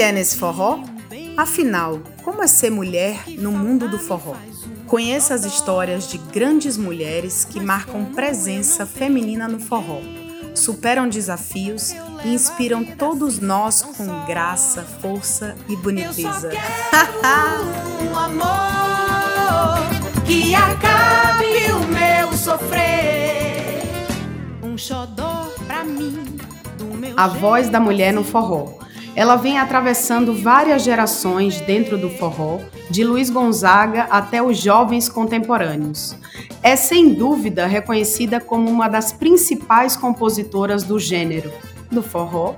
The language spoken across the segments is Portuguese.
mulher nesse forró? Afinal, como é ser mulher no mundo do forró? Conheça as histórias de grandes mulheres que marcam presença feminina no forró, superam desafios e inspiram todos nós com graça, força e boniteza. um amor que acabe o meu sofrer. Um xodó pra mim. A voz da mulher no forró ela vem atravessando várias gerações dentro do forró, de Luiz Gonzaga até os jovens contemporâneos. É sem dúvida reconhecida como uma das principais compositoras do gênero, do forró,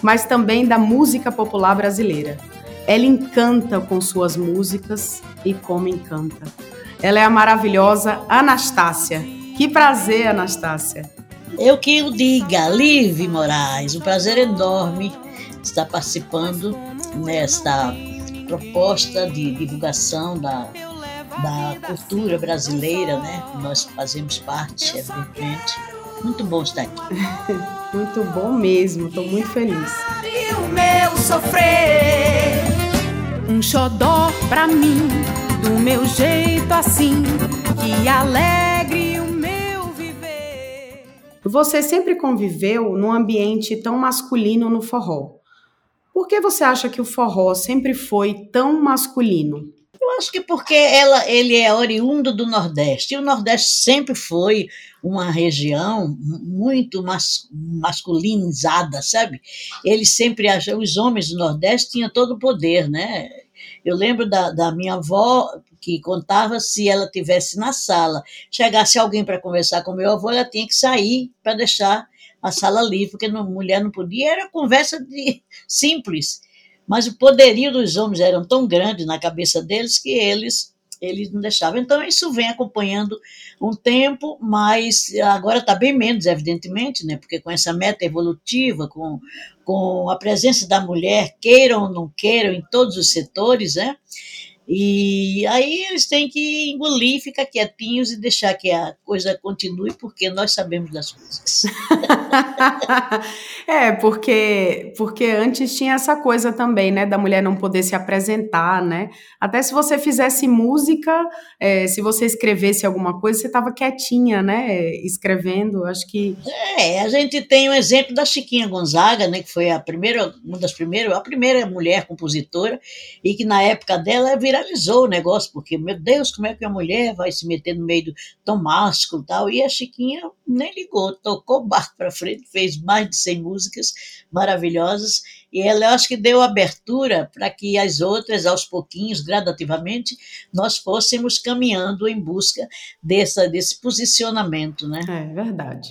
mas também da música popular brasileira. Ela encanta com suas músicas e como encanta. Ela é a maravilhosa Anastácia. Que prazer, Anastácia! Eu que o diga, Live Moraes, um prazer enorme está participando nesta proposta de divulgação da, da cultura brasileira, né? Nós fazemos parte, evidentemente. Muito bom estar aqui. muito bom mesmo, estou muito feliz. o meu sofrer, um xodó pra mim, do meu jeito assim, que alegre o meu viver. Você sempre conviveu num ambiente tão masculino no forró. Por que você acha que o forró sempre foi tão masculino? Eu acho que porque ela, ele é oriundo do Nordeste. E o Nordeste sempre foi uma região muito mas, masculinizada, sabe? Ele sempre achou, os homens do Nordeste tinham todo o poder, né? Eu lembro da, da minha avó que contava se ela tivesse na sala, chegasse alguém para conversar com meu avô, ela tinha que sair para deixar a sala livre, porque não, mulher não podia, era conversa de, simples. Mas o poderio dos homens era tão grande na cabeça deles que eles eles não deixavam. Então, isso vem acompanhando um tempo, mas agora está bem menos, evidentemente, né? porque com essa meta evolutiva, com, com a presença da mulher, queiram ou não queiram, em todos os setores, né? E aí eles têm que engolir, ficar quietinhos e deixar que a coisa continue, porque nós sabemos das coisas. é, porque, porque antes tinha essa coisa também, né, da mulher não poder se apresentar, né? Até se você fizesse música, é, se você escrevesse alguma coisa, você estava quietinha, né, escrevendo, acho que... É, a gente tem o um exemplo da Chiquinha Gonzaga, né, que foi a primeira, uma das primeiras, a primeira mulher compositora, e que na época dela virou viralizou o negócio, porque, meu Deus, como é que a mulher vai se meter no meio do tão másculo e tal? E a Chiquinha nem ligou, tocou o barco para frente, fez mais de 100 músicas maravilhosas, e ela, eu acho que deu abertura para que as outras, aos pouquinhos, gradativamente, nós fôssemos caminhando em busca dessa, desse posicionamento, né? É verdade.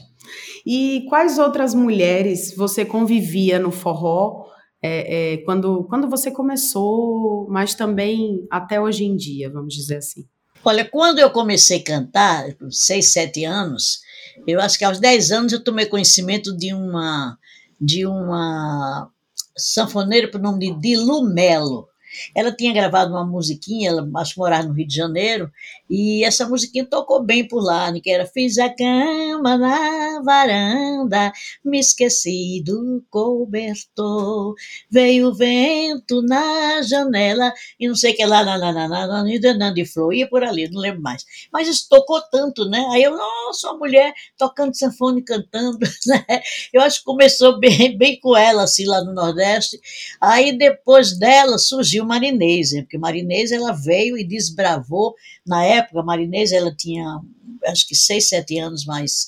E quais outras mulheres você convivia no forró é, é, quando, quando você começou, mas também até hoje em dia, vamos dizer assim? Olha, quando eu comecei a cantar, 6, 7 anos, eu acho que aos 10 anos eu tomei conhecimento de uma de uma sanfoneira por nome de Dilu Melo. Ela tinha gravado uma musiquinha, ela acho que morava no Rio de Janeiro, e essa musiquinha tocou bem por lá, né, que era Fiz a cama na varanda, me esqueci do cobertor, veio o vento na janela, e não sei o que lá, lá, lá, lá, lá, lá de flor, ia por ali, não lembro mais. Mas isso tocou tanto, né? Aí eu, nossa, uma mulher tocando sanfone, cantando, né? Eu acho que começou bem, bem com ela, assim, lá no Nordeste. Aí depois dela surgiu Marinês, né? porque Marinês ela veio e desbravou. Na época, Marinês ela tinha acho que seis, sete anos mais,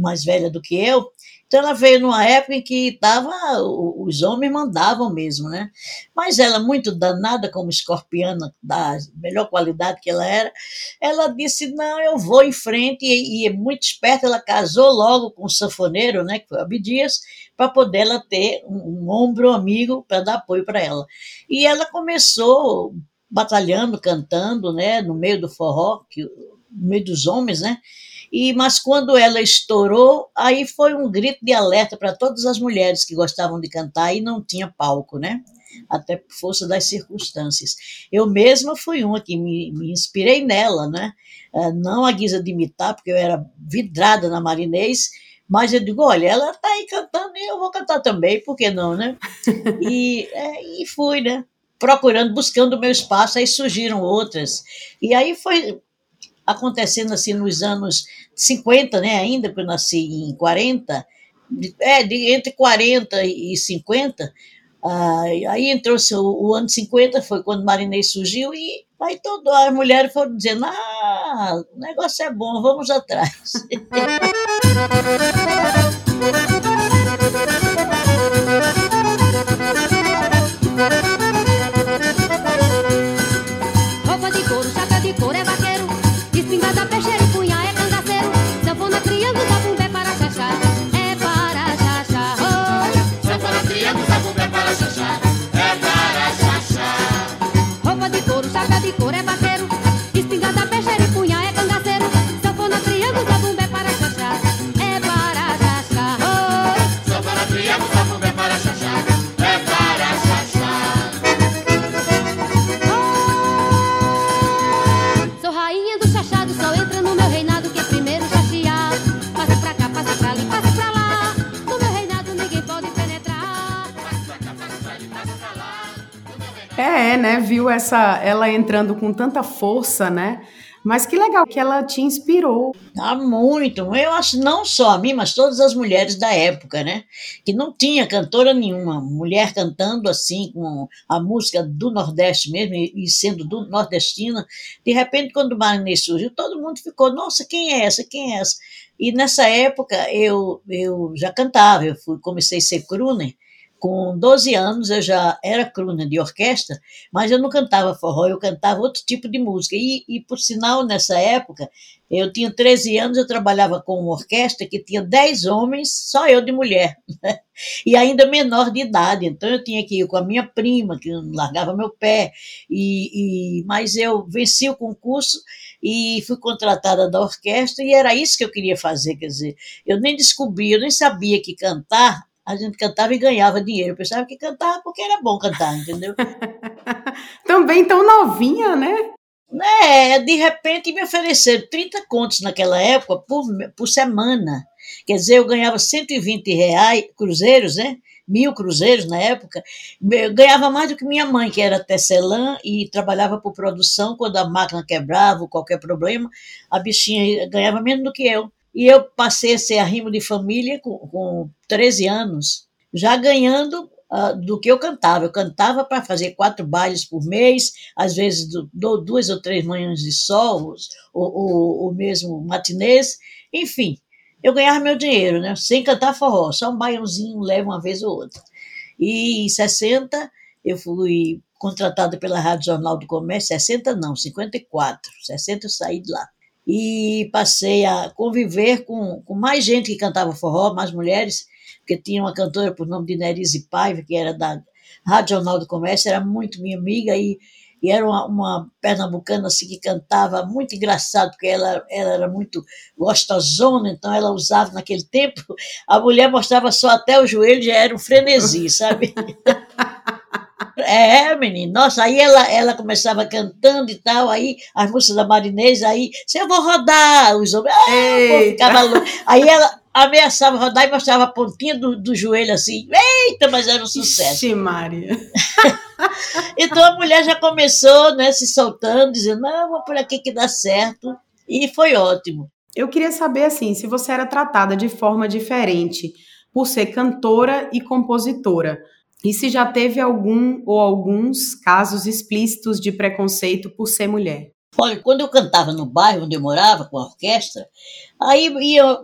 mais velha do que eu. Então ela veio numa época em que tava, os homens mandavam mesmo, né? Mas ela, muito danada como escorpiana, da melhor qualidade que ela era, ela disse: não, eu vou em frente, e, e muito esperta, ela casou logo com o sanfoneiro, né? Que foi o Abdias, para poder ela ter um, um ombro amigo para dar apoio para ela. E ela começou batalhando, cantando, né? No meio do forró, que, no meio dos homens, né? E, mas quando ela estourou, aí foi um grito de alerta para todas as mulheres que gostavam de cantar e não tinha palco, né? Até por força das circunstâncias. Eu mesma fui uma que me, me inspirei nela, né? Eh, não a guisa de imitar, porque eu era vidrada na Marinês, Mas eu digo, olha, ela está aí cantando e eu vou cantar também, por que não, né? e, é, e fui, né? Procurando, buscando o meu espaço, aí surgiram outras. E aí foi acontecendo assim nos anos 50, né? Ainda, porque eu nasci em 40, é, de, entre 40 e 50, ah, aí entrou o, o ano 50, foi quando Marinês surgiu, e aí todas as mulheres foram dizendo: ah, o negócio é bom, vamos atrás. Caçada, peixeiro, punha, é cangaceiro. Sanfona, criando, zabumbé para xaxá. É para xaxá, oh. Sanfona, criando, zabumbé para xaxá. É para xaxá. Roupa de couro, chapéu de couro viu essa ela entrando com tanta força, né? Mas que legal que ela te inspirou. Ah, muito. Eu acho não só a mim, mas todas as mulheres da época, né? Que não tinha cantora nenhuma, mulher cantando assim, com a música do Nordeste mesmo, e sendo do nordestina. De repente, quando o Marinês surgiu, todo mundo ficou, nossa, quem é essa? Quem é essa? E nessa época eu, eu já cantava, eu fui, comecei a ser crooner, com 12 anos eu já era cruna de orquestra, mas eu não cantava forró, eu cantava outro tipo de música. E, e, por sinal, nessa época, eu tinha 13 anos, eu trabalhava com uma orquestra que tinha 10 homens, só eu de mulher, né? e ainda menor de idade. Então eu tinha que ir com a minha prima, que largava meu pé, e, e mas eu venci o concurso e fui contratada da orquestra e era isso que eu queria fazer, quer dizer, eu nem descobri, eu nem sabia que cantar a gente cantava e ganhava dinheiro. Eu pensava que cantava porque era bom cantar, entendeu? Também tão novinha, né? É, de repente me ofereceram 30 contos naquela época por, por semana. Quer dizer, eu ganhava 120 reais, cruzeiros, né? Mil cruzeiros na época. Eu ganhava mais do que minha mãe, que era tecelã e trabalhava por produção. Quando a máquina quebrava ou qualquer problema, a bichinha ganhava menos do que eu. E eu passei a ser arrimo de família com, com 13 anos, já ganhando uh, do que eu cantava. Eu cantava para fazer quatro bailes por mês, às vezes do, do, duas ou três manhãs de sol, ou, mesmo matinês, enfim. Eu ganhava meu dinheiro, né? sem cantar forró, só um baiãozinho leva uma vez ou outra. E em 60 eu fui contratada pela Rádio Jornal do Comércio, 60 não, 54, 60 eu saí de lá e passei a conviver com, com mais gente que cantava forró, mais mulheres, porque tinha uma cantora por nome de Nerise Paiva, que era da Rádio Jornal do Comércio, era muito minha amiga e, e era uma, uma, pernambucana assim que cantava muito engraçado, porque ela, ela era muito gostosona, então ela usava naquele tempo, a mulher mostrava só até o joelho, já era um frenesi, sabe? É, menino. Nossa, aí ela, ela começava cantando e tal, aí as músicas da Marinês, aí, se eu vou rodar, os homens, ah, ficava louco. Aí ela ameaçava rodar e mostrava a pontinha do, do joelho assim, eita, mas era um sucesso. Ixi, Maria. então a mulher já começou, né, se soltando, dizendo, não, vou por aqui que dá certo, e foi ótimo. Eu queria saber, assim, se você era tratada de forma diferente por ser cantora e compositora, e se já teve algum ou alguns casos explícitos de preconceito por ser mulher? Olha, quando eu cantava no bairro onde eu morava, com a orquestra, aí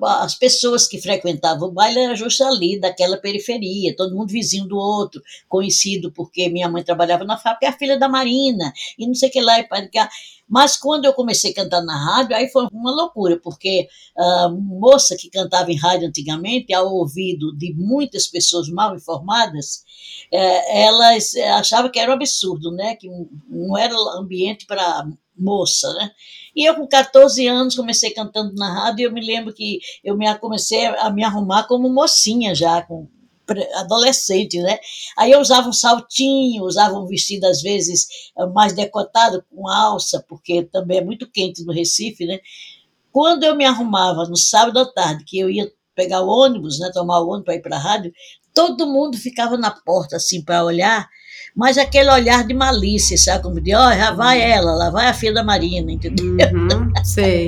as pessoas que frequentavam o baile eram justo ali, daquela periferia, todo mundo vizinho do outro, conhecido porque minha mãe trabalhava na fábrica, é a filha da Marina, e não sei o que lá, e para cá. Mas quando eu comecei a cantar na rádio, aí foi uma loucura, porque a moça que cantava em rádio antigamente, ao ouvido de muitas pessoas mal informadas, é, elas achavam que era um absurdo, né? que não era ambiente para moça, né? E eu com 14 anos comecei cantando na rádio e eu me lembro que eu me, comecei a me arrumar como mocinha já, com adolescente, né? Aí eu usava um saltinho, usava um vestido às vezes mais decotado com alça, porque também é muito quente no Recife, né? Quando eu me arrumava no sábado à tarde, que eu ia pegar o ônibus, né, tomar o ônibus para ir para a rádio, todo mundo ficava na porta assim para olhar mas aquele olhar de malícia, sabe? Como de, ó, oh, já vai ela, lá vai a filha da Marina, entendeu? Uhum.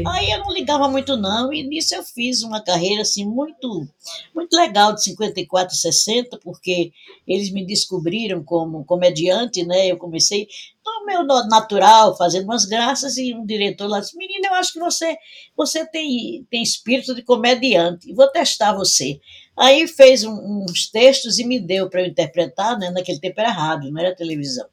Aí eu não ligava muito, não, e nisso eu fiz uma carreira, assim, muito, muito legal, de 54 a 60, porque eles me descobriram como comediante, né? Eu comecei no meu natural, fazendo umas graças, e um diretor lá disse, menina, eu acho que você, você tem, tem espírito de comediante, vou testar você. Aí fez um, uns textos e me deu para eu interpretar, né? naquele tempo era rádio, não era televisão.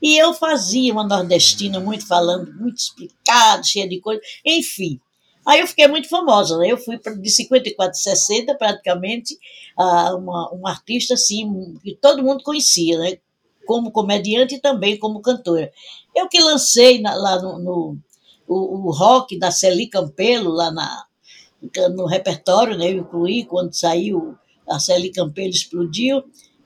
E eu fazia uma nordestina muito falando, muito explicado, cheia de coisa, enfim. Aí eu fiquei muito famosa, né? Eu fui de 54 a 60, praticamente, uma, uma artista assim, que todo mundo conhecia, né? Como comediante e também como cantora. Eu que lancei na, lá no, no o, o, rock da Celi Campelo, lá na, no repertório, né? Eu incluí quando saiu a Célia Campelo explodiu.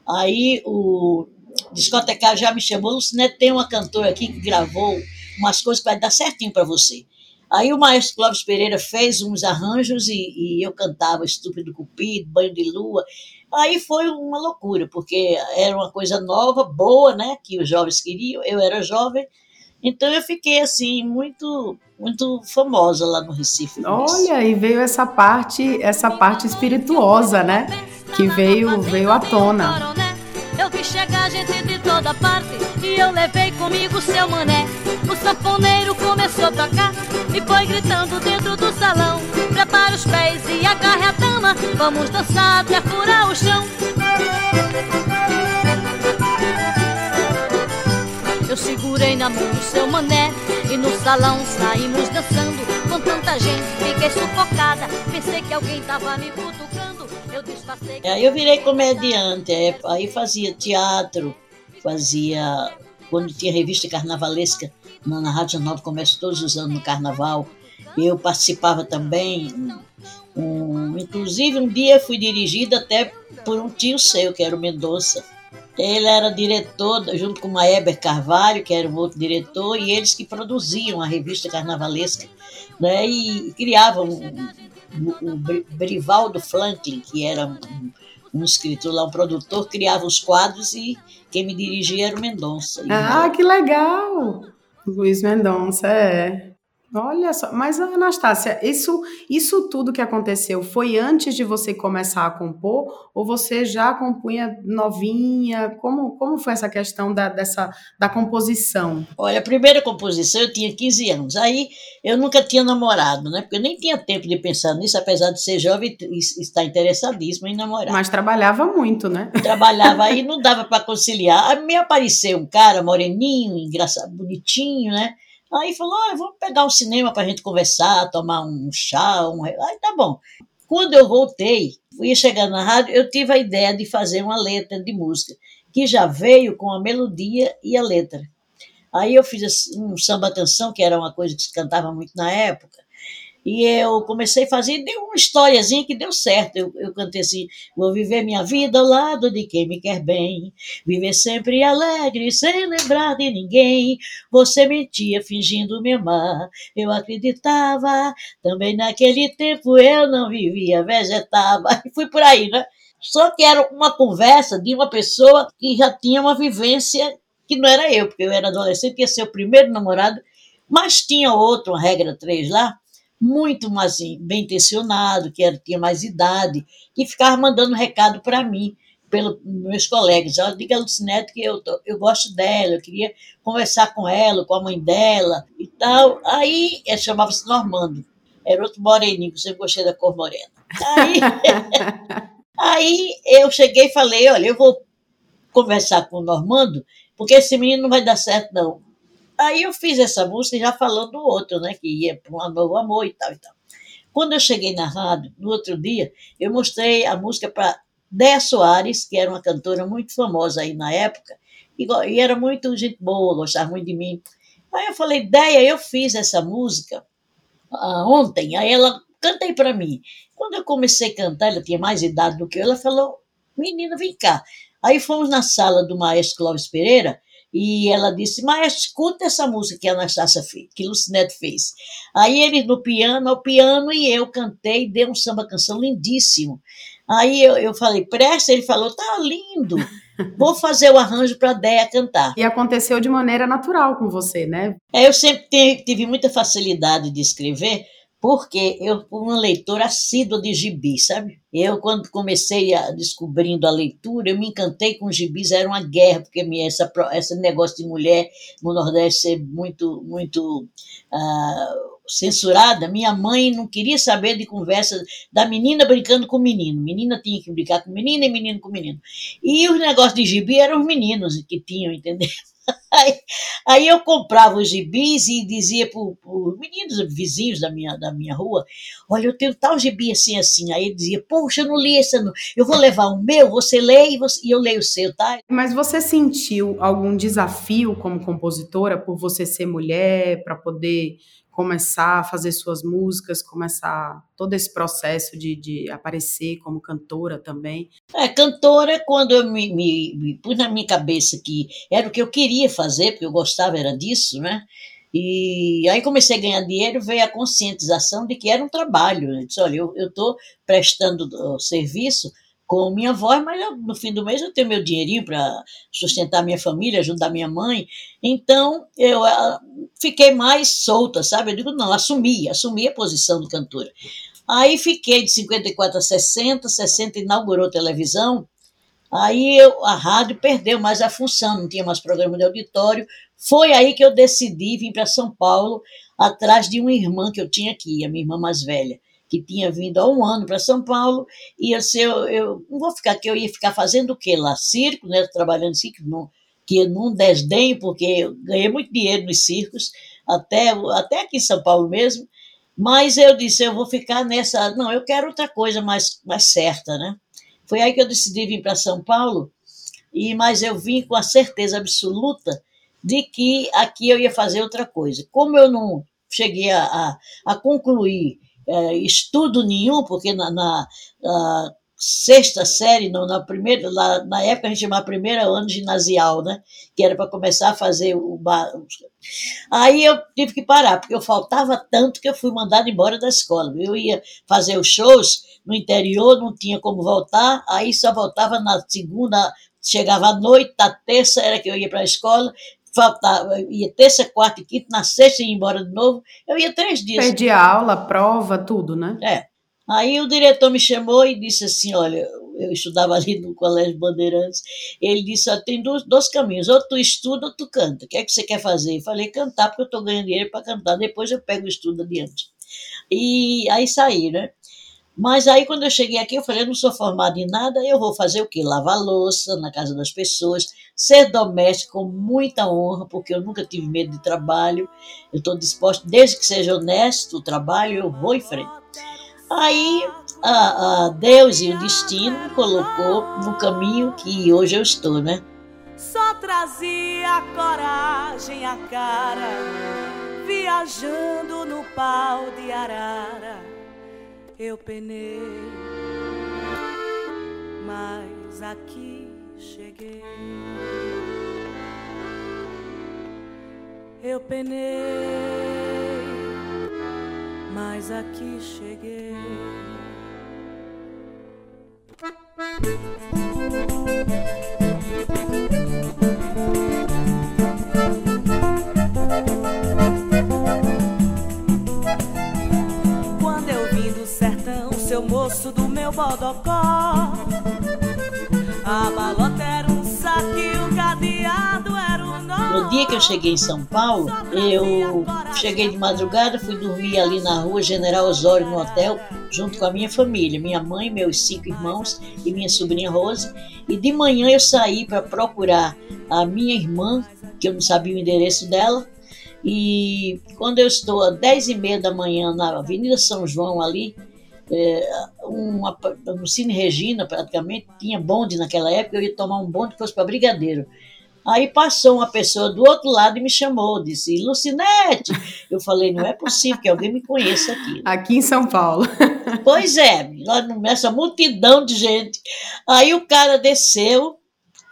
Aí o discotecário já me chamou, Lucinete, tem uma cantora aqui que gravou umas coisas que vai dar certinho para você. Aí o maestro Clóvis Pereira fez uns arranjos e, e, eu cantava Estúpido Cupido, Banho de Lua. Aí foi uma loucura, porque era uma coisa nova, boa, né? Que os jovens queriam. Eu era jovem, então eu fiquei assim muito muito famosa lá no Recife. Olha, e veio essa parte, essa parte espirituosa, né? Que veio veio à tona. Eu vi chegar gente de toda parte e eu levei comigo seu mané. O sanfoneiro começou a tocar e foi gritando dentro do salão: Prepare os pés e agarre a dama, vamos dançar até furar o chão. Eu segurei na mão do seu mané e no salão saímos dançando com tanta gente. Fiquei sufocada, pensei que alguém tava me cutucando. Eu disfarcei. Aí eu virei comediante, é, aí fazia teatro, fazia. Quando tinha revista carnavalesca na Rádio Jornal do Comércio, todos os anos no carnaval, eu participava também. Um, inclusive, um dia fui dirigida até por um tio seu, que era o Mendonça ele era diretor, junto com o Eber Carvalho, que era um outro diretor, e eles que produziam a revista carnavalesca, né, e criavam o, o Brivaldo Franklin, que era um, um, escritor lá, um produtor, criava os quadros e quem me dirigia era o Mendonça. Ah, que legal! Luiz Mendonça, é. Olha só, mas Anastácia, isso, isso tudo que aconteceu foi antes de você começar a compor ou você já compunha novinha? Como, como foi essa questão da, dessa, da composição? Olha, a primeira composição eu tinha 15 anos, aí eu nunca tinha namorado, né? Porque eu nem tinha tempo de pensar nisso, apesar de ser jovem e estar interessadíssimo em namorar. Mas trabalhava muito, né? Trabalhava, aí não dava para conciliar. Aí me apareceu um cara moreninho, engraçado, bonitinho, né? Aí falou: ah, vamos pegar um cinema para a gente conversar, tomar um chá. Um... Aí tá bom. Quando eu voltei, ia chegar na rádio, eu tive a ideia de fazer uma letra de música, que já veio com a melodia e a letra. Aí eu fiz um samba-canção, que era uma coisa que se cantava muito na época, e eu comecei a fazer, deu uma historiazinha que deu certo. Eu, eu cantei assim: vou viver minha vida ao lado de quem me quer bem, viver sempre alegre, sem lembrar de ninguém. Você mentia fingindo me amar, eu acreditava. Também naquele tempo eu não vivia, vegetava. E fui por aí, né? Só que era uma conversa de uma pessoa que já tinha uma vivência que não era eu, porque eu era adolescente, ia ser o primeiro namorado, mas tinha outro, uma regra 3 lá, muito mais bem intencionado, que era, tinha mais idade, que ficava mandando recado para mim, pelos meus colegas. Ela diga a Lucinete que eu, tô, eu gosto dela, eu queria conversar com ela, com a mãe dela e tal. Aí, chamava-se Normando, era outro moreninho, que eu sempre gostei da cor morena. Aí, aí eu cheguei e falei, olha, eu vou conversar com o Normando, porque esse menino não vai dar certo, não. Aí eu fiz essa música já falando do outro, né? Que ia para um novo amor e tal e tal. Quando eu cheguei na rádio, no outro dia, eu mostrei a música para Déa Soares, que era uma cantora muito famosa aí na época, e, e era muito gente boa, gostava muito de mim. Aí eu falei, Déia, eu fiz essa música ah, ontem. Aí ela, cantei para mim. Quando eu comecei a cantar, ela tinha mais idade do que eu, ela falou, menina, vem cá. Aí fomos na sala do maestro Clóvis Pereira, e ela disse, mas escuta essa música que a Anastácia fez, que Lucinete fez. Aí ele no piano, ao piano, e eu cantei, dei um samba-canção lindíssimo. Aí eu, eu falei, presta, ele falou, tá lindo, vou fazer o arranjo para a Déia cantar. E aconteceu de maneira natural com você, né? É, eu sempre tive muita facilidade de escrever, porque eu fui uma leitora assídua de gibis, sabe? Eu, quando comecei a descobrindo a leitura, eu me encantei com gibis, era uma guerra, porque minha, essa, esse negócio de mulher no Nordeste ser muito, muito uh, censurada, minha mãe não queria saber de conversa da menina brincando com o menino. Menina tinha que brincar com menina e menino com menino. E os negócios de gibi eram os meninos que tinham, entendeu? Aí, aí, eu comprava os gibis e dizia para os meninos vizinhos da minha, da minha rua: Olha, eu tenho tal gibi assim, assim. Aí ele dizia: Poxa, eu não li esse, não. eu vou levar o meu, você lê e, você, e eu leio o seu, tá? Mas você sentiu algum desafio como compositora por você ser mulher, para poder começar a fazer suas músicas, começar todo esse processo de, de aparecer como cantora também? É, cantora, quando eu me, me, me pus na minha cabeça que era o que eu queria fazer, porque eu gostava era disso, né? E aí comecei a ganhar dinheiro, veio a conscientização de que era um trabalho. Eu disse, olha, eu estou prestando serviço com minha voz, mas eu, no fim do mês eu tenho meu dinheirinho para sustentar minha família, ajudar minha mãe. Então eu uh, fiquei mais solta, sabe? Eu digo, não, assumi, assumi a posição de cantora. Aí fiquei de 54 a 60, 60 inaugurou televisão, aí eu, a rádio perdeu mais a função, não tinha mais programa de auditório. Foi aí que eu decidi vir para São Paulo, atrás de uma irmã que eu tinha aqui, a minha irmã mais velha que tinha vindo há um ano para São Paulo, e assim, eu, eu não vou ficar aqui, eu ia ficar fazendo o quê lá? Circo, né? Trabalhando circo, não, que não desdenho, porque eu ganhei muito dinheiro nos circos, até, até aqui em São Paulo mesmo, mas eu disse, eu vou ficar nessa, não, eu quero outra coisa mais, mais certa, né? Foi aí que eu decidi vir para São Paulo, e mas eu vim com a certeza absoluta de que aqui eu ia fazer outra coisa. Como eu não cheguei a, a, a concluir é, estudo nenhum, porque na, na, na sexta série, não, na primeira, lá, na época a gente chamava primeiro ano ginasial, né? Que era para começar a fazer o bar. Aí eu tive que parar, porque eu faltava tanto que eu fui mandado embora da escola. Eu ia fazer os shows no interior, não tinha como voltar, aí só voltava na segunda, chegava à noite, na terça era que eu ia para a escola, faltava, ia terça, quarta e quinta, na sexta ia embora de novo, eu ia três dias. Perdi aula, prova, tudo, né? É. Aí o diretor me chamou e disse assim, olha, eu estudava ali no Colégio Bandeirantes, ele disse, ó, tem dois, dois caminhos, ou tu estuda ou tu canta, o que é que você quer fazer? Eu falei, cantar, porque eu estou ganhando dinheiro para cantar, depois eu pego o estudo adiante. E aí saí, né? Mas aí, quando eu cheguei aqui, eu falei: eu não sou formada em nada, eu vou fazer o quê? Lavar louça na casa das pessoas, ser doméstica com muita honra, porque eu nunca tive medo de trabalho. Eu estou disposta, desde que seja honesto o trabalho, eu vou em frente. Aí, a, a Deus e o destino me colocou no caminho que hoje eu estou, né? Só trazia coragem a cara, viajando no pau de arara eu penei, mas aqui cheguei. Eu penei, mas aqui cheguei. seu moço do meu bodocó. A balota era um o cadeado era um nó. No dia que eu cheguei em São Paulo, eu cheguei de madrugada, fui dormir ali na rua General Osório, no hotel, junto com a minha família, minha mãe, meus cinco irmãos e minha sobrinha Rose. E de manhã eu saí para procurar a minha irmã, que eu não sabia o endereço dela, e quando eu estou às 10 e meia da manhã na Avenida São João ali, é, uma, no Cine Regina, praticamente, tinha bonde naquela época, eu ia tomar um bonde que fosse para Brigadeiro. Aí passou uma pessoa do outro lado e me chamou, disse, Lucinete! Eu falei, não é possível que alguém me conheça aqui. Aqui em São Paulo. Pois é, nessa multidão de gente. Aí o cara desceu,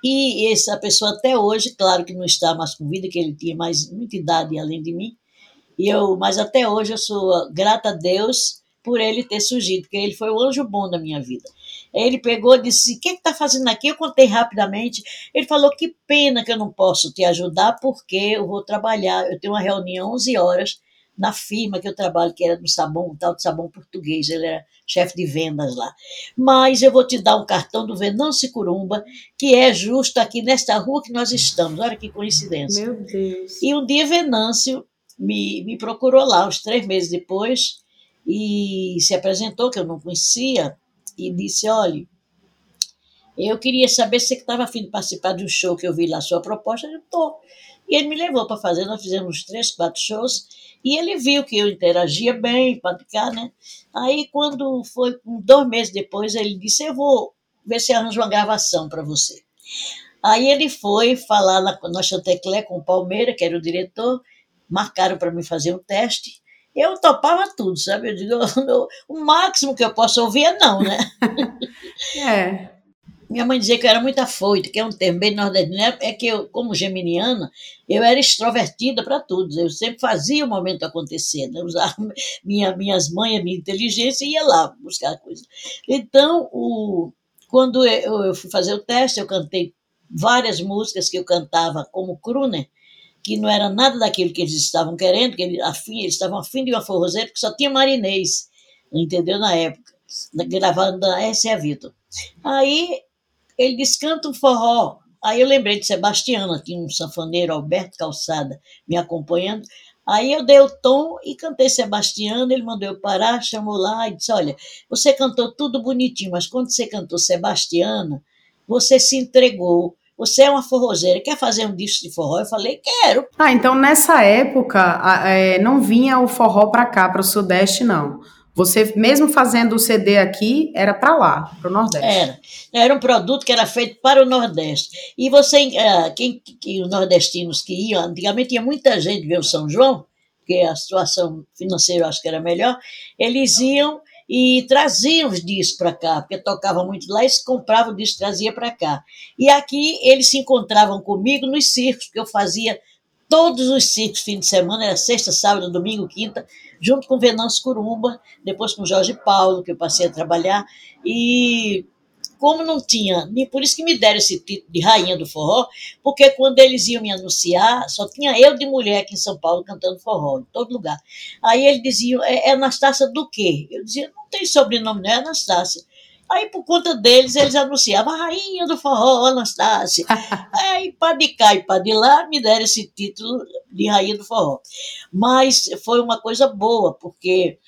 E essa pessoa até hoje, claro que não está mais com vida, que ele tinha mais muita idade além de mim, e eu, mas até hoje eu sou grata a Deus por ele ter surgido, porque ele foi o anjo bom da minha vida. Ele pegou e disse: O que está fazendo aqui? Eu contei rapidamente. Ele falou: Que pena que eu não posso te ajudar, porque eu vou trabalhar. Eu tenho uma reunião 11 horas na firma que eu trabalho, que era do sabão, tal de sabão português, ele era chefe de vendas lá. Mas eu vou te dar um cartão do Venâncio Curumba, que é justo aqui nesta rua que nós estamos. Olha que coincidência. Meu Deus. E um dia Venâncio me, me procurou lá, uns três meses depois, e se apresentou, que eu não conhecia, e disse: Olha, eu queria saber se você estava afim de participar de um show que eu vi lá, sua proposta. Eu estou. E ele me levou para fazer, nós fizemos três, quatro shows, e ele viu que eu interagia bem, praticar, né? Aí, quando foi dois meses depois, ele disse: Eu vou ver se arranjo uma gravação para você. Aí ele foi falar na, na Chantecler com o Palmeira, que era o diretor, marcaram para mim fazer um teste. Eu topava tudo, sabe? Eu digo, o máximo que eu posso ouvir é não, né? é. Minha mãe dizia que eu era muito afoita, que é um termo bem nordestino, né? é que eu, como geminiana, eu era extrovertida para tudo, eu sempre fazia o momento acontecer, né? usava minha, minhas mães, minha inteligência e ia lá buscar coisa. Então, o, quando eu, eu fui fazer o teste, eu cantei várias músicas que eu cantava como crooner, que não era nada daquilo que eles estavam querendo, que eles, afim, eles estavam afim de uma forrozeira, que só tinha marinês, entendeu? Na época, gravando da S.A. Vitor. Aí ele disse, canta um forró. Aí eu lembrei de Sebastiana, tinha um sanfoneiro, Alberto Calçada, me acompanhando. Aí eu dei o tom e cantei Sebastiana, ele mandou eu parar, chamou lá e disse, olha, você cantou tudo bonitinho, mas quando você cantou Sebastiana, você se entregou, você é uma forrozeira, quer fazer um disco de forró? Eu falei, quero. Ah, então nessa época é, não vinha o forró para cá, para o Sudeste, não. Você, mesmo fazendo o CD aqui, era para lá, para o Nordeste. Era. Era um produto que era feito para o Nordeste. E você, é, quem, que, os nordestinos que iam, antigamente tinha muita gente ver o São João, porque a situação financeira eu acho que era melhor, eles iam e traziam os discos para cá, porque tocava muito lá, eles compravam o disco e trazia para cá. E aqui eles se encontravam comigo nos circos, porque eu fazia todos os circos fim de semana, era sexta, sábado, domingo, quinta, junto com Venâncio Curumba, depois com Jorge Paulo, que eu passei a trabalhar, e como não tinha, nem por isso que me deram esse título de rainha do forró, porque quando eles iam me anunciar, só tinha eu de mulher aqui em São Paulo cantando forró, em todo lugar. Aí eles diziam, é, é Anastácia do quê? Eu dizia, não tem sobrenome, não é Anastácia. Aí, por conta deles, eles anunciavam a rainha do forró, Anastácia. Aí, para de cá e para de lá, me deram esse título de rainha do forró. Mas foi uma coisa boa, porque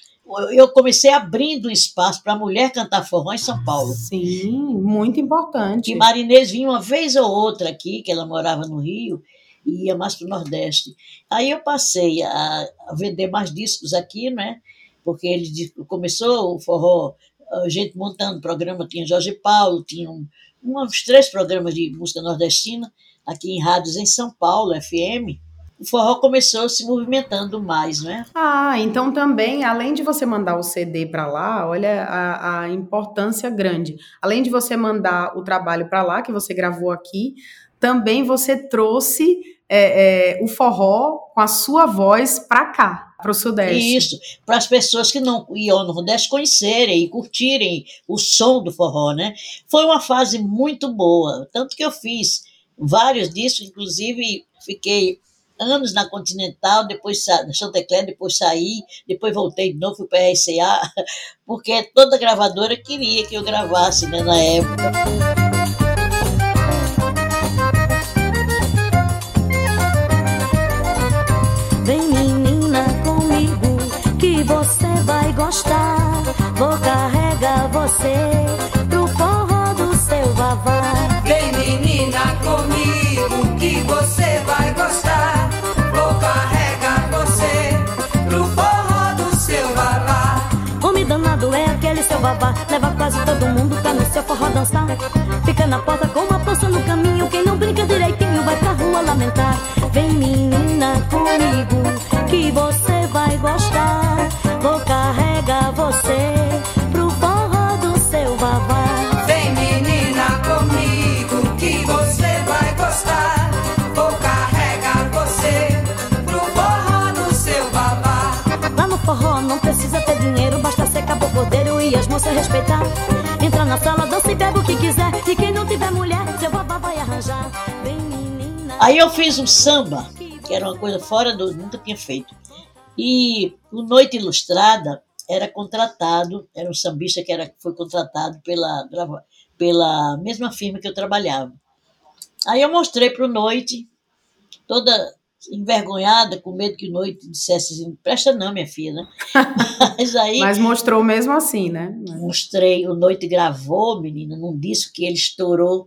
eu comecei abrindo espaço para a mulher cantar forró em São Paulo. Sim, muito importante. E Marinês vinha uma vez ou outra aqui, que ela morava no Rio, e ia mais para o Nordeste. Aí eu passei a, a, vender mais discos aqui, né? Porque ele começou o forró, a gente montando programa, tinha Jorge Paulo, tinha um, uns três programas de música nordestina aqui em rádios em São Paulo, FM o forró começou se movimentando mais, né? Ah, então também, além de você mandar o CD para lá, olha a, a, importância grande. Além de você mandar o trabalho para lá, que você gravou aqui, também você trouxe é, é, o forró com a sua voz para cá, para o Sudeste. Isso, para as pessoas que não iam no Nordeste conhecerem e curtirem o som do forró, né? Foi uma fase muito boa, tanto que eu fiz vários disso, inclusive fiquei anos na Continental, depois na Chantecler, depois saí, depois voltei de novo, para a RCA, porque toda gravadora queria que eu gravasse né, na época. Vem menina comigo que você vai gostar. Vou carregar você Leva quase todo mundo pra no seu forró dançar. Fica na porta com uma poça no caminho. Quem não brinca direitinho vai pra rua lamentar. Vem menina comigo que você vai gostar. Vou carregar você respeitar. Entra na sala, dança e bebe o que quiser. E quem não tiver mulher, seu babá vai arranjar. Vem, menina. Aí eu fiz um samba, que era uma coisa fora do. nunca tinha feito. E o Noite Ilustrada era contratado, era um sambista que era, foi contratado pela, pela mesma firma que eu trabalhava. Aí eu mostrei para o Noite, toda envergonhada, com medo que Noite dissesse assim, presta não, minha filha, né? Mas aí... Mas mostrou mesmo assim, né? Mostrei, o Noite gravou, menina, num disco que ele estourou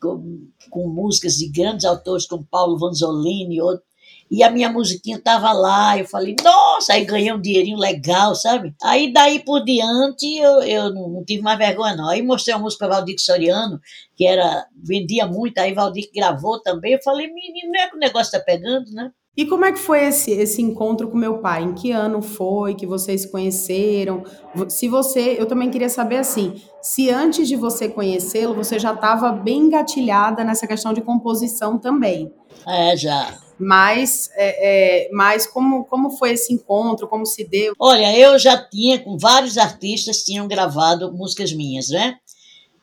com, com músicas de grandes autores como Paulo Vanzolini e outros, e a minha musiquinha tava lá, eu falei, nossa, aí ganhei um dinheirinho legal, sabe? Aí daí por diante eu, eu não, não tive mais vergonha não. Aí mostrei a música para Valdir Soriano, que era, vendia muito, aí Valdir gravou também, eu falei, menino, não é que o negócio tá pegando, né? E como é que foi esse, esse encontro com meu pai? Em que ano foi que vocês se conheceram? Se você, eu também queria saber assim, se antes de você conhecê-lo, você já estava bem engatilhada nessa questão de composição também. É, já. Mas, é, é, mas como, como foi esse encontro? Como se deu? Olha, eu já tinha, com vários artistas, tinham gravado músicas minhas, né?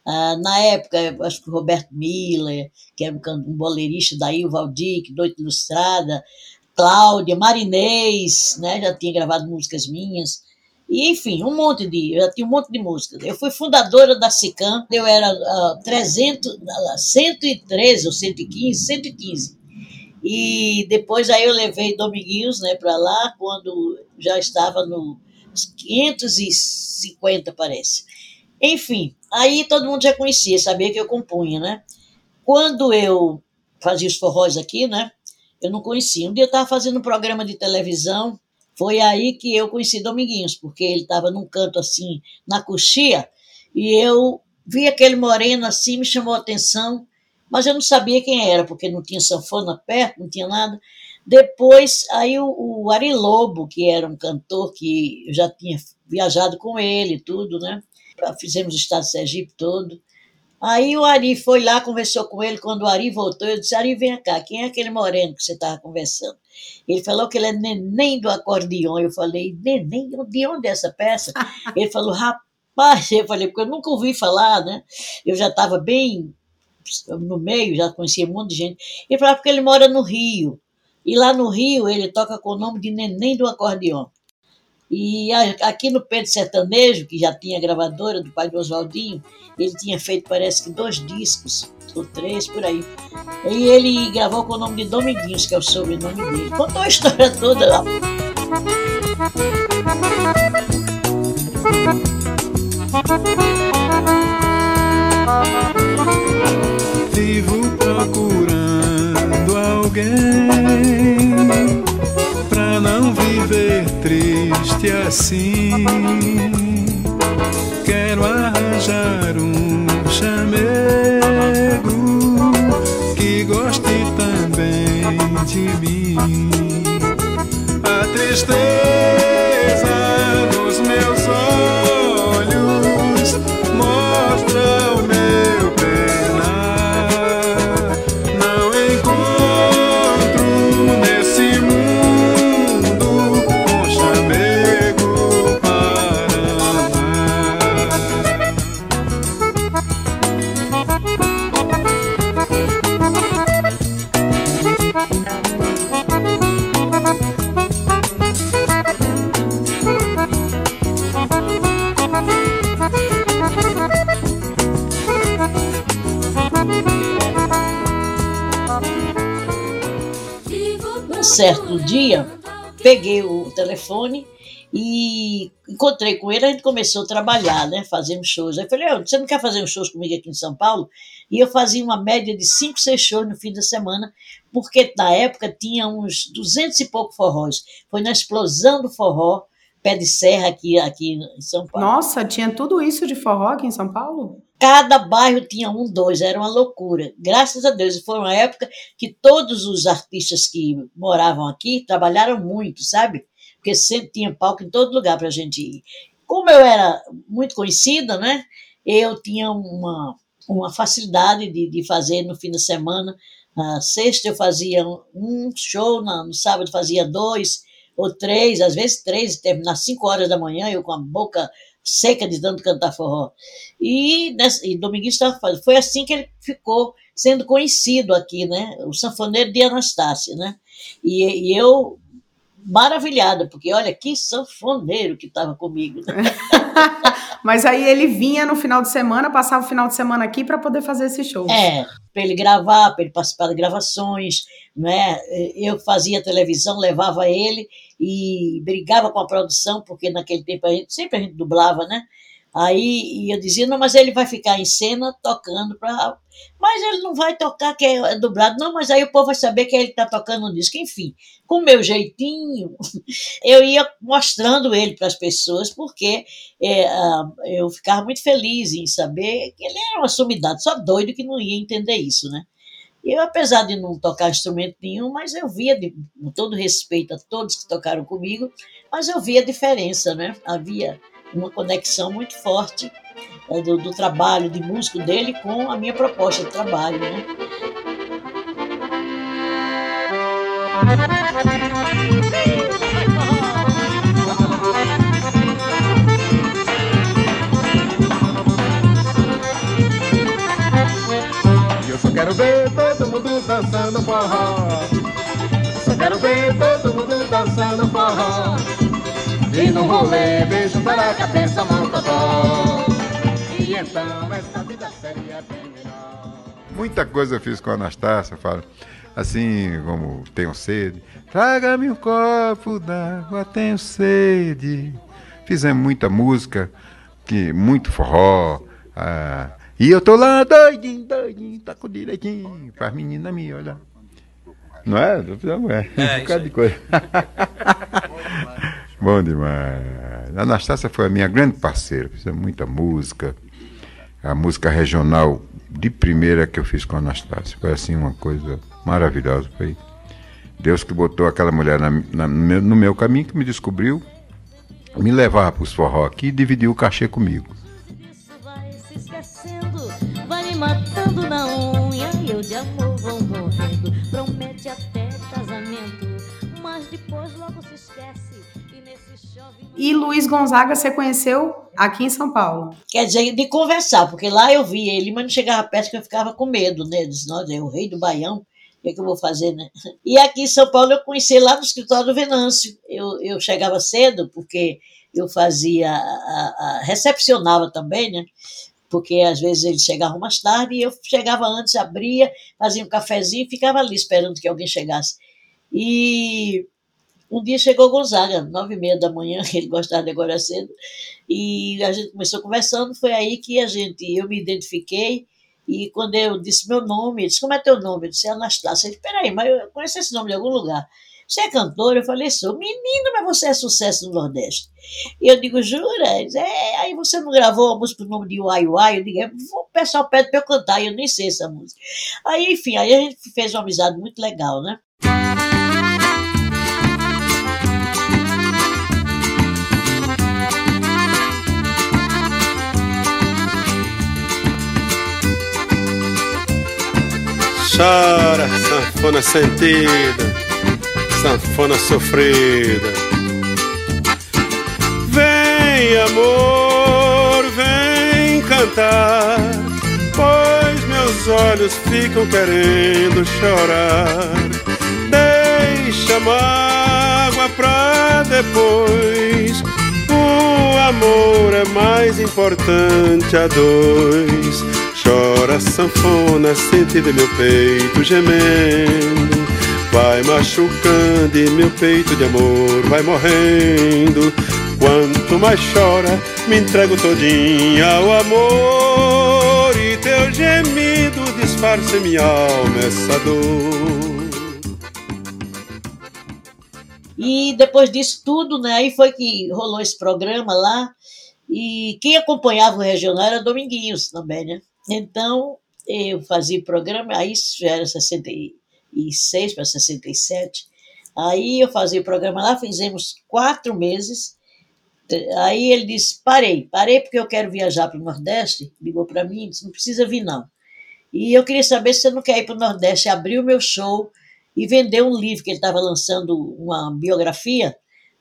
Ah, na época, acho que o Roberto Miller, que era um, boleirista daí, o Valdir, Noite Ilustrada, Cláudia, Marinês, né? Já tinha gravado músicas minhas. E, enfim, um monte de. Eu já tinha um monte de músicas. Eu fui fundadora da SICAM, eu era uh, 300, 113 ou 115, 115 e depois aí eu levei Dominguinhos né, para lá, quando já estava no 550, parece. Enfim, aí todo mundo já conhecia, sabia que eu compunha, né? Quando eu fazia os forróis aqui, né? Eu não conhecia. Um dia eu estava fazendo um programa de televisão, foi aí que eu conheci Dominguinhos, porque ele estava num canto assim, na coxia, e eu vi aquele moreno assim, me chamou a atenção, mas eu não sabia quem era, porque não tinha sanfona perto, não tinha nada. Depois, aí o, o Ari Lobo, que era um cantor que eu já tinha viajado com ele tudo, né? Fizemos o estado de Sergipe todo. Aí o Ari foi lá, conversou com ele. Quando o Ari voltou, eu disse: Ari, vem cá, quem é aquele moreno que você estava conversando? Ele falou que ele é neném do acordeão. Eu falei: Neném? De onde é essa peça? ele falou: Rapaz, eu falei, porque eu nunca ouvi falar, né? Eu já estava bem no meio, já conhecia um monte de gente. Ele falava porque ele mora no Rio. E lá no Rio ele toca com o nome de Neném do Acordeon. E aqui no Pedro Sertanejo, que já tinha gravadora do pai do Oswaldinho, ele tinha feito, parece que, dois discos, ou três, por aí. E ele gravou com o nome de Dominguinhos, que é o sobrenome dele. Contou a história toda lá. Vivo procurando alguém pra não viver triste assim. Quero arranjar um chamego que goste também de mim. A tristeza nos meus olhos Um certo dia, peguei o telefone e encontrei com ele, a gente começou a trabalhar, né, fazendo shows. Aí eu falei, "Ô, você não quer fazer uns shows comigo aqui em São Paulo? E eu fazia uma média de cinco, seis shows no fim da semana, porque na época tinha uns duzentos e pouco forróis. Foi na explosão do forró, pé de serra aqui, aqui em São Paulo. Nossa, tinha tudo isso de forró aqui em São Paulo? Cada bairro tinha um, dois, era uma loucura. Graças a Deus, foi uma época que todos os artistas que moravam aqui trabalharam muito, sabe? Porque sempre tinha palco em todo lugar para a gente ir. Como eu era muito conhecida, né? Eu tinha uma, uma facilidade de, de fazer no fim da semana. Na sexta eu fazia um show, no sábado fazia dois ou três, às vezes três, terminar cinco horas da manhã, eu com a boca seca de tanto cantar forró. E, nessa, e estava fazendo. Foi assim que ele ficou sendo conhecido aqui, né? O sanfoneiro de Anastácia, né? E, e eu maravilhada, porque olha que sanfoneiro que estava comigo. Né? Mas aí ele vinha no final de semana, passava o final de semana aqui para poder fazer esse show. É, para ele gravar, para ele participar de gravações, né? Eu fazia televisão, levava ele e brigava com a produção, porque naquele tempo a gente, sempre a gente dublava, né? Aí eu dizia, não, mas ele vai ficar em cena tocando para. Mas ele não vai tocar, que é dublado, não, mas aí o povo vai saber que ele está tocando um disco. Enfim, com o meu jeitinho, eu ia mostrando ele para as pessoas, porque é, eu ficava muito feliz em saber que ele era uma sumidade, só doido que não ia entender isso, né? Eu, apesar de não tocar instrumento nenhum, mas eu via, de, com todo respeito a todos que tocaram comigo, mas eu via a diferença, né? Havia uma conexão muito forte é, do, do, trabalho de músico dele com a minha proposta de trabalho, né? Eu só quero ver todo mundo dançando forró. Só quero ver todo mundo dançando forró. E no rolê beijo para a cabeça mocotó E então essa vida seria bem melhor. Muita coisa eu fiz com a Anastácia, falo Assim como tenho sede Traga-me um copo d'água, tenho sede. Fizemos muita música que, Muito forró ah, E eu tô lá doidinho, doidinho Taco direitinho Para as meninas me olhar. Não é? É, é um bocado de coisa. Bom demais. A Anastácia foi a minha grande parceira, fizemos muita música. A música regional de primeira que eu fiz com a Anastácia. Foi assim uma coisa maravilhosa. Foi Deus que botou aquela mulher na, na, no meu caminho, que me descobriu, me levava para os forró aqui e dividiu o cachê comigo. E Luiz Gonzaga você conheceu aqui em São Paulo? Quer dizer, de conversar, porque lá eu vi ele, mas não chegava perto que eu ficava com medo, né? Eu disse, é o rei do Baião, o que, é que eu vou fazer, né? E aqui em São Paulo eu conheci lá no escritório do Venâncio. Eu, eu chegava cedo, porque eu fazia, a, a, recepcionava também, né? Porque às vezes ele chegava mais tarde e eu chegava antes, abria, fazia um cafezinho e ficava ali esperando que alguém chegasse. E um dia chegou Gonzaga, nove e meia da manhã, ele gostava de agora cedo, e a gente começou conversando, foi aí que a gente, eu me identifiquei, e quando eu disse meu nome, ele disse, como é teu nome? Eu disse, Anastácia. Ele disse, peraí, mas eu conheço esse nome de algum lugar. Você é cantor? Eu falei, sou. Menino, mas você é sucesso no Nordeste. E eu digo, jura? Ele disse, é, aí você não gravou a música com o nome de Uai Uai? Eu digo, é, o pessoal pede para eu cantar, eu nem sei essa música. Aí, enfim, aí a gente fez uma amizade muito legal, né? Chora, sanfona sentida, sanfona sofrida. Vem, amor, vem cantar, pois meus olhos ficam querendo chorar. Deixa mágoa pra depois. O amor é mais importante a dois. Chora sanfona, sente meu peito gemendo. Vai machucando e meu peito de amor vai morrendo. Quanto mais chora, me entrego todinha ao amor. E teu gemido disfarça em minha alma essa dor. E depois disso tudo, né, aí foi que rolou esse programa lá, e quem acompanhava o regional era Dominguinhos também, né? Então, eu fazia programa, aí isso já era 66 para 67. Aí eu fazia programa lá, fizemos quatro meses. Aí ele disse: parei, parei porque eu quero viajar para o Nordeste. Ligou para mim disse: não precisa vir, não. E eu queria saber se você não quer ir para o Nordeste, abrir o meu show e vender um livro que ele estava lançando, uma biografia,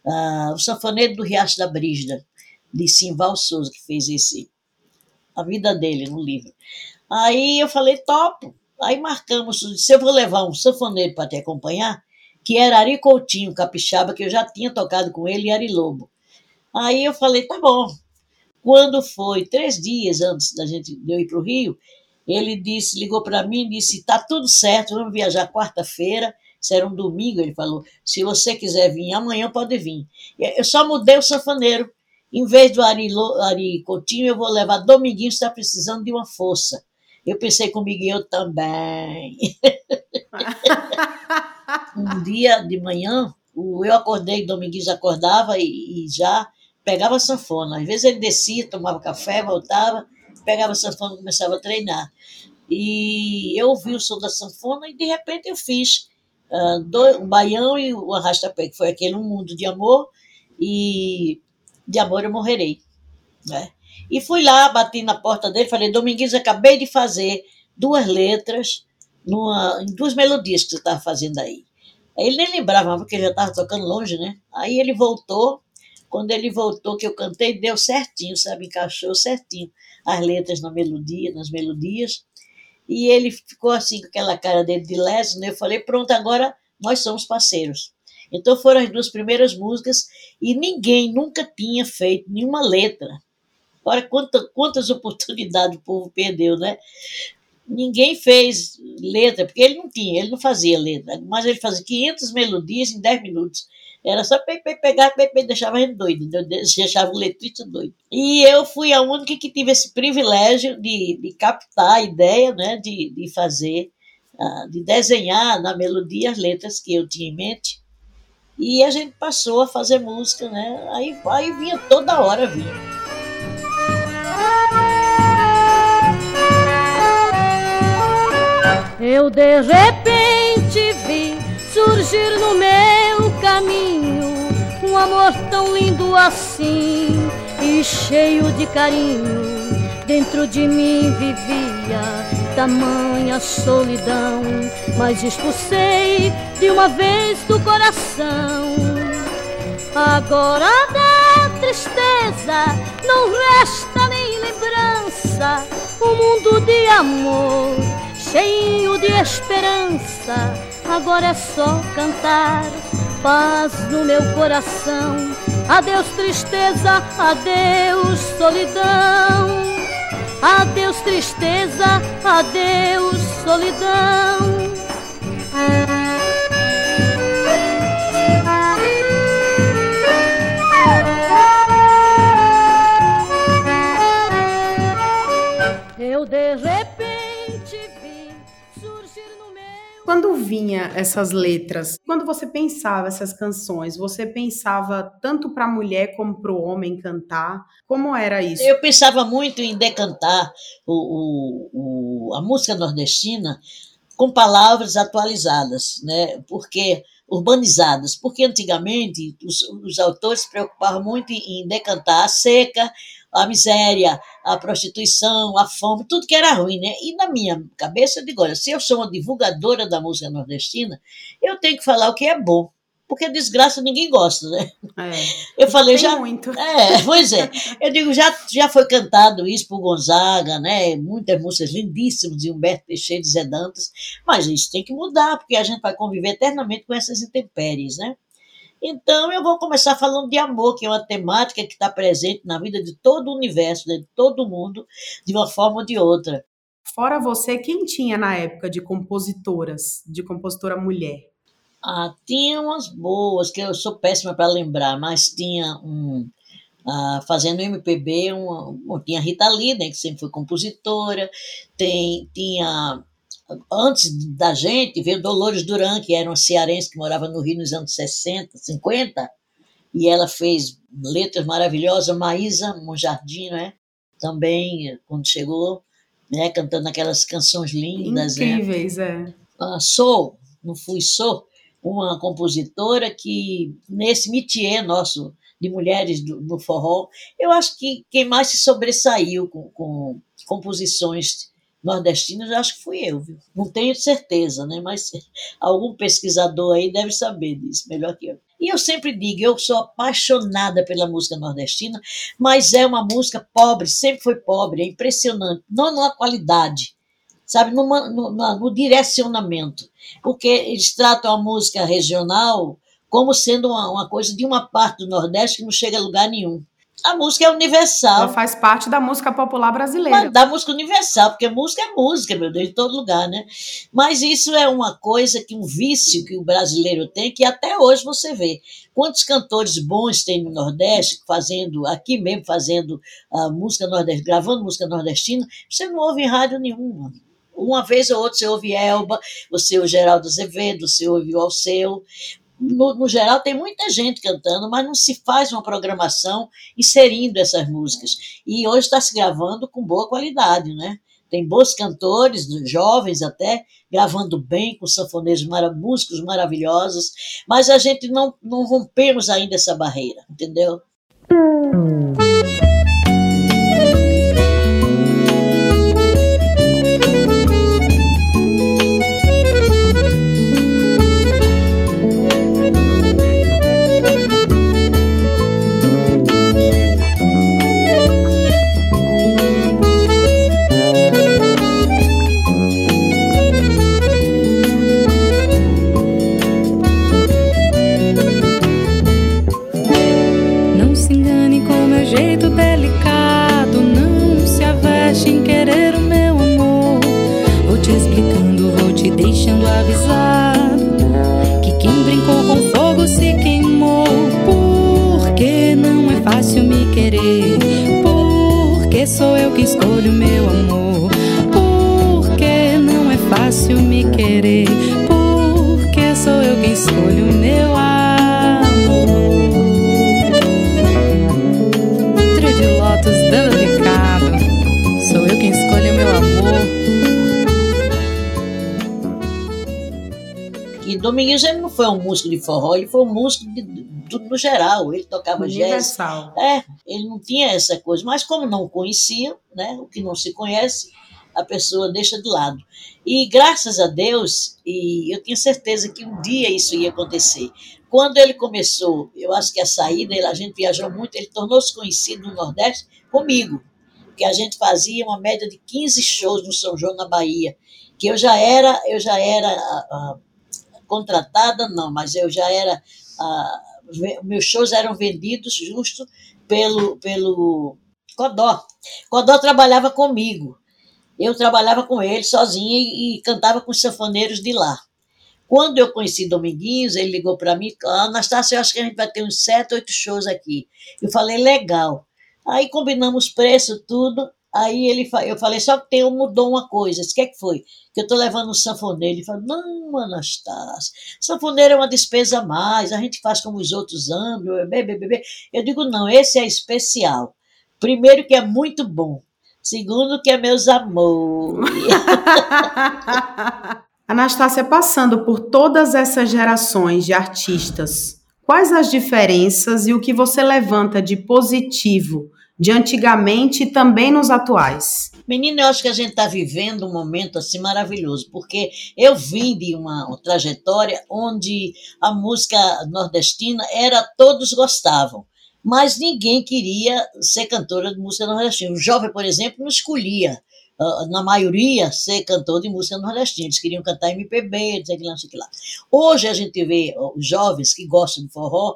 uh, O Sanfoneiro do Riacho da Brígida. de Simval Souza, que fez esse a vida dele no livro. Aí eu falei, topo. Aí marcamos, se eu vou levar um sanfoneiro para te acompanhar, que era Ari Coutinho, capixaba, que eu já tinha tocado com ele, e Ari Lobo. Aí eu falei, tá bom. Quando foi três dias antes da gente de eu ir para o Rio, ele disse, ligou para mim e disse, tá tudo certo, vamos viajar quarta-feira, isso era um domingo, ele falou, se você quiser vir amanhã, pode vir. Eu só mudei o sanfoneiro, em vez do Ari, Ari Coutinho, eu vou levar Dominguinho, está precisando de uma força. Eu pensei comigo, eu também. um dia de manhã, eu acordei, Dominguinhos acordava e, e, já pegava a sanfona. Às vezes ele descia, tomava café, voltava, pegava a sanfona e começava a treinar. E eu ouvi o som da sanfona e de repente eu fiz uh, dois, um baião e o arrasta-pé, que foi aquele Um Mundo de Amor, e de amor eu morrerei. Né? E fui lá, bati na porta dele, falei, Domingues, acabei de fazer duas letras numa, em duas melodias que você estava fazendo aí. Ele nem lembrava, porque ele já estava tocando longe, né? Aí ele voltou, quando ele voltou, que eu cantei, deu certinho, sabe? Encaixou certinho as letras na melodia, nas melodias. E ele ficou assim, com aquela cara dele de leso, né? Eu falei, pronto, agora nós somos parceiros. Então foram as duas primeiras músicas e ninguém nunca tinha feito nenhuma letra. Olha quanta, quantas oportunidades o povo perdeu, né? Ninguém fez letra, porque ele não tinha, ele não fazia letra, mas ele fazia 500 melodias em 10 minutos. Era só pe, pe, pegar, pe, pe, deixava gente doido, deixava o letrista doido. E eu fui a única que tive esse privilégio de, de captar a ideia, né, de, de fazer, ah, de desenhar na melodia as letras que eu tinha em mente e a gente passou a fazer música, né? Aí, aí vinha toda hora, vinha. Eu de repente vi surgir no meu caminho um amor tão lindo assim e cheio de carinho. Dentro de mim vivia tamanha solidão, mas expulsei de uma vez do coração. Agora da tristeza não resta nem lembrança, um mundo de amor, cheio de esperança. Agora é só cantar paz no meu coração. Adeus tristeza, adeus solidão. Adeus tristeza, adeus solidão. Quando vinha essas letras, quando você pensava essas canções, você pensava tanto para a mulher como para o homem cantar? Como era isso? Eu pensava muito em decantar o, o, o, a música nordestina com palavras atualizadas, né? Porque urbanizadas, porque antigamente os, os autores se preocupavam muito em, decantar a seca, a miséria, a prostituição, a fome, tudo que era ruim, né? E na minha cabeça eu digo, olha, se eu sou uma divulgadora da música nordestina, eu tenho que falar o que é bom, porque desgraça ninguém gosta, né? É, eu falei já. muito. É, pois é. Eu digo, já, já foi cantado isso por Gonzaga, né? Muitas músicas lindíssimas de Humberto Teixeira e Zé Dantas, mas isso tem que mudar, porque a gente vai conviver eternamente com essas intempéries, né? Então, eu vou começar falando de amor, que é uma temática que está presente na vida de todo o universo, né, de todo mundo, de uma forma ou de outra. Fora você, quem tinha na época de compositoras, de compositora mulher? Ah, tinha umas boas, que eu sou péssima para lembrar, mas tinha um. Ah, fazendo MPB, uma, tinha Rita Lee, né, que sempre foi compositora, tem, tinha antes da gente, veio Dolores Duran, que era uma cearense que morava no Rio nos anos 60, 50, e ela fez letras maravilhosas. Maísa Monjardim, né? Também, quando chegou, né, cantando aquelas canções lindas. Né? Incríveis, né? é. Ah, sou, não fui, sou, uma compositora que, nesse métier nosso de mulheres do, do forró, eu acho que quem mais se sobressaiu com, com composições nordestinas, acho que fui eu, viu? Não tenho certeza, né? Mas algum pesquisador aí deve saber disso melhor que eu. E eu sempre digo, eu sou apaixonada pela música nordestina, mas é uma música pobre, sempre foi pobre, é impressionante, não na qualidade, sabe, numa, no, no direcionamento, porque eles tratam a música regional como sendo uma, uma coisa de uma parte do Nordeste que não chega a lugar nenhum a música é universal. Ela faz parte da música popular brasileira. Da música universal, porque música é música, meu Deus, em todo lugar, né? Mas isso é uma coisa que um vício que o brasileiro tem, que até hoje você vê. Quantos cantores bons tem no Nordeste, fazendo, aqui mesmo, fazendo uh, música nordestina, gravando música nordestina, você não ouve em rádio nenhuma. Uma vez ou outra você ouve Elba, você ouve Geraldo Azevedo, você ouve o Alceu, no, no, geral, tem muita gente cantando, mas não se faz uma programação inserindo essas músicas. E hoje está se gravando com boa qualidade, né? Tem bons cantores, jovens até, gravando bem, com sanfoneiros, músicos maravilhosos, mas a gente não, não rompemos ainda essa barreira, entendeu? jeito delicado. Não se aveste em querer o meu amor. Vou te explicando, vou te deixando avisado. Que quem brincou com fogo se queimou. Porque não é fácil me querer. Porque sou eu que escolho meu amor. Porque não é fácil me querer Dominguinhos ele não foi um músico de forró, ele foi um músico de, de, no geral, ele tocava Universal. jazz. É, ele não tinha essa coisa, mas como não conhecia, né, o que não se conhece, a pessoa deixa de lado. E graças a Deus, e eu tinha certeza que um dia isso ia acontecer. Quando ele começou, eu acho que a saída, a gente viajou muito, ele tornou-se conhecido no Nordeste comigo, que a gente fazia uma média de 15 shows no São João na Bahia, que eu já era, eu já era a, contratada, não, mas eu já era. Ah, meus shows eram vendidos justo pelo, pelo Codó. Codó trabalhava comigo. Eu trabalhava com ele sozinha e, e cantava com os sanfoneiros de lá. Quando eu conheci Dominguinhos, ele ligou para mim, Anastácia, eu acho que a gente vai ter uns sete, oito shows aqui. Eu falei, legal. Aí combinamos preço, tudo. Aí ele, eu falei, só que tem, mudou uma coisa. O que, é que foi? Que eu estou levando um sanfoneiro. Ele falou, não, Anastácio, sanfoneiro é uma despesa a mais, a gente faz como os outros andam, bebê. Eu digo, não, esse é especial. Primeiro que é muito bom. Segundo que é meus amores. Anastácia, passando por todas essas gerações de artistas, quais as diferenças e o que você levanta de positivo de antigamente e também nos atuais? Menina, eu acho que a gente está vivendo um momento assim maravilhoso, porque eu vim de uma, trajetória onde a música nordestina era todos gostavam mas ninguém queria ser cantora de música nordestina. O jovem, por exemplo, não escolhia ah, na maioria, ser cantor de música nordestina. Eles queriam cantar MPB, não não sei que lá. Hoje a gente vê os jovens que gostam de forró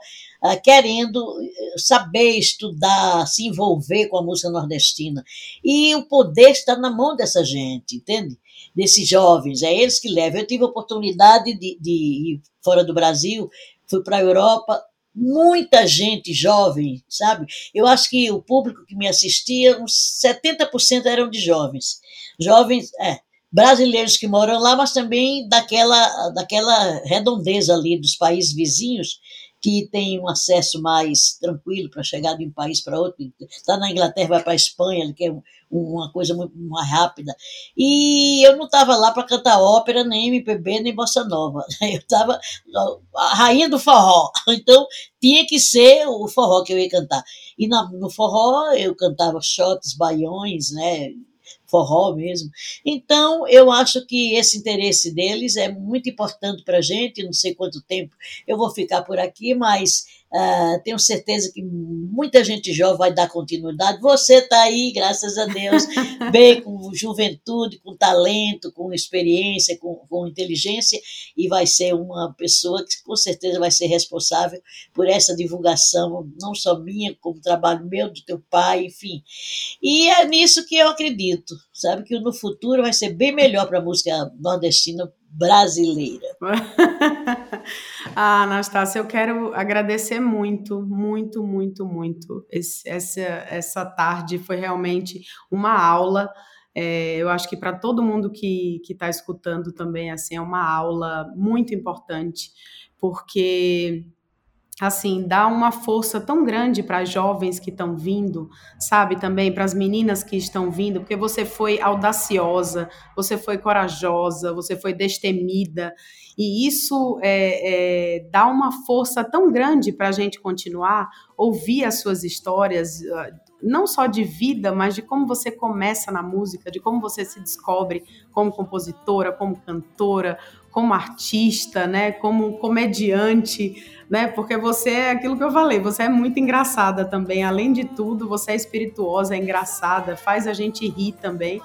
querendo eh, saber, estudar, se envolver com a música nordestina. E o poder está na mão dessa gente, entende? Desses jovens, é eles que levam. Eu tive a oportunidade de, de ir fora do Brasil, fui para a Europa, muita gente jovem, sabe? Eu acho que o público que me assistia, uns 70% eram de jovens. Jovens, é, brasileiros que moram lá, mas também daquela, daquela redondeza ali dos países vizinhos, que tem um acesso mais tranquilo para chegar de um país para outro. Está na Inglaterra, vai para a Espanha, que é uma coisa muito mais rápida. E eu não estava lá para cantar ópera, nem MPB, nem bossa nova. Eu estava a rainha do forró. Então tinha que ser o forró que eu ia cantar. E no forró eu cantava shots, baiões, né? Forró mesmo. Então, eu acho que esse interesse deles é muito importante para a gente. Não sei quanto tempo eu vou ficar por aqui, mas Uh, tenho certeza que muita gente jovem vai dar continuidade. Você está aí, graças a Deus, bem com juventude, com talento, com experiência, com, com, inteligência, e vai ser uma pessoa que com certeza vai ser responsável por essa divulgação, não só minha, como trabalho meu, do teu pai, enfim. E é nisso que eu acredito, sabe? Que no futuro vai ser bem melhor para a música nordestina brasileira. ah, Anastácia, eu quero agradecer muito, muito, muito, muito. Esse, essa, essa tarde foi realmente uma aula. É, eu acho que para todo mundo que está escutando também, assim, é uma aula muito importante, porque assim, dá uma força tão grande para as jovens que estão vindo, sabe, também para as meninas que estão vindo, porque você foi audaciosa, você foi corajosa, você foi destemida, e isso é, é, dá uma força tão grande para a gente continuar, ouvir as suas histórias, ah, não só de vida, mas de como você começa na música, de como você se descobre como compositora, como cantora, como artista, né, como comediante, né? Porque você é aquilo que eu falei, você é muito engraçada também. Além de tudo, você é espirituosa, é engraçada, faz a gente rir também.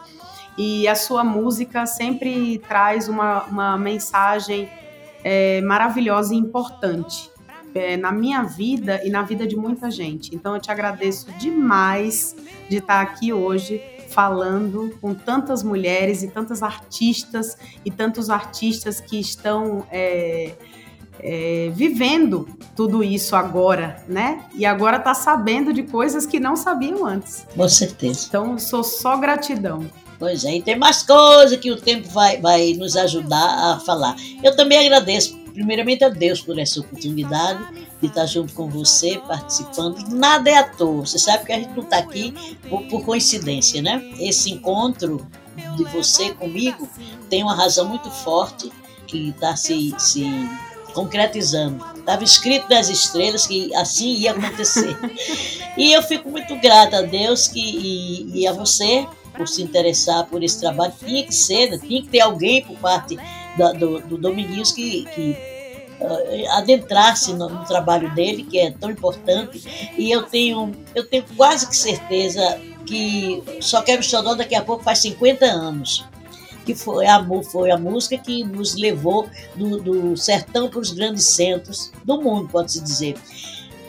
E a sua música sempre traz uma, uma mensagem é, maravilhosa e importante é, na minha vida e na vida de muita gente. Então eu te agradeço demais de estar aqui hoje falando com tantas mulheres e tantas artistas e tantos artistas que estão é, é, vivendo tudo isso agora, né? E agora está sabendo de coisas que não sabiam antes. Com certeza. Então, sou só gratidão. Pois é, e tem mais coisas que o tempo vai, vai nos ajudar a falar. Eu também agradeço, primeiramente, a Deus por essa oportunidade de estar junto com você, participando. Nada é à toa. Você sabe que a gente não está aqui por, por coincidência, né? Esse encontro de você comigo tem uma razão muito forte que está se, se concretizando. Estava escrito nas estrelas que assim ia acontecer. e eu fico muito grata a Deus que, e, e, a você por se interessar por esse trabalho. Tinha que ser, né? tinha que ter alguém por parte do, do, do Dominguinhos que, que uh, adentrasse no, no, trabalho dele, que é tão importante. E eu tenho, eu tenho quase que certeza que Só Quero Xodó daqui a pouco faz 50 anos que foi a, foi a música que nos levou do, do sertão para os grandes centros do mundo, pode-se dizer.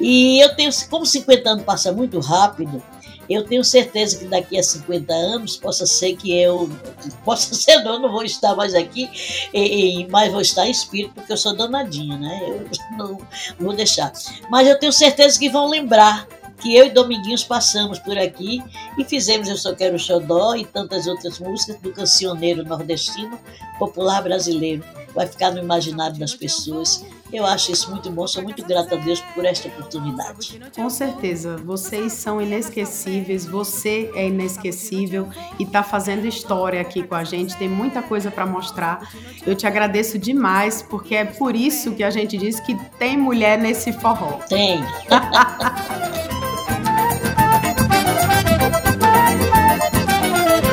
E eu tenho, como 50 anos passa muito rápido, eu tenho certeza que daqui a 50 anos possa ser que eu, possa ser, não, não vou estar mais aqui, e, e, mas vou estar em espírito, porque eu sou danadinha, né? Eu não, não vou deixar. Mas eu tenho certeza que vão lembrar que eu e Dominguinhos passamos por aqui e fizemos Eu Só Quero Xodó e tantas outras músicas do cancioneiro nordestino popular brasileiro. Vai ficar no imaginário das pessoas. Eu acho isso muito bom, sou muito grata a Deus por esta oportunidade. Com certeza, vocês são inesquecíveis, você é inesquecível e está fazendo história aqui com a gente, tem muita coisa para mostrar. Eu te agradeço demais, porque é por isso que a gente diz que tem mulher nesse forró. Tem.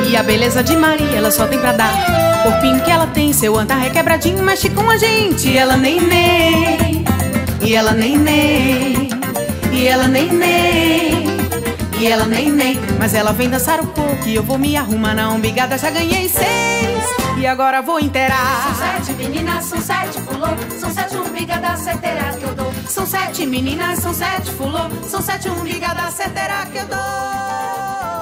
E a beleza de Maria, ela só tem pra dar. Corpinho que ela tem, seu andar é quebradinho, mexe com a gente. Ela nem nem, e ela nem nem, e ela nem nem. E ela nem nem, mas ela vem dançar um pouco e eu vou me arrumar na umbigada, já ganhei seis. E agora vou inteirar. São sete meninas, são sete fulô, são sete umbigadas, certeira que eu dou. São sete meninas, são sete fulô, são sete umbigadas, certeira que eu dou.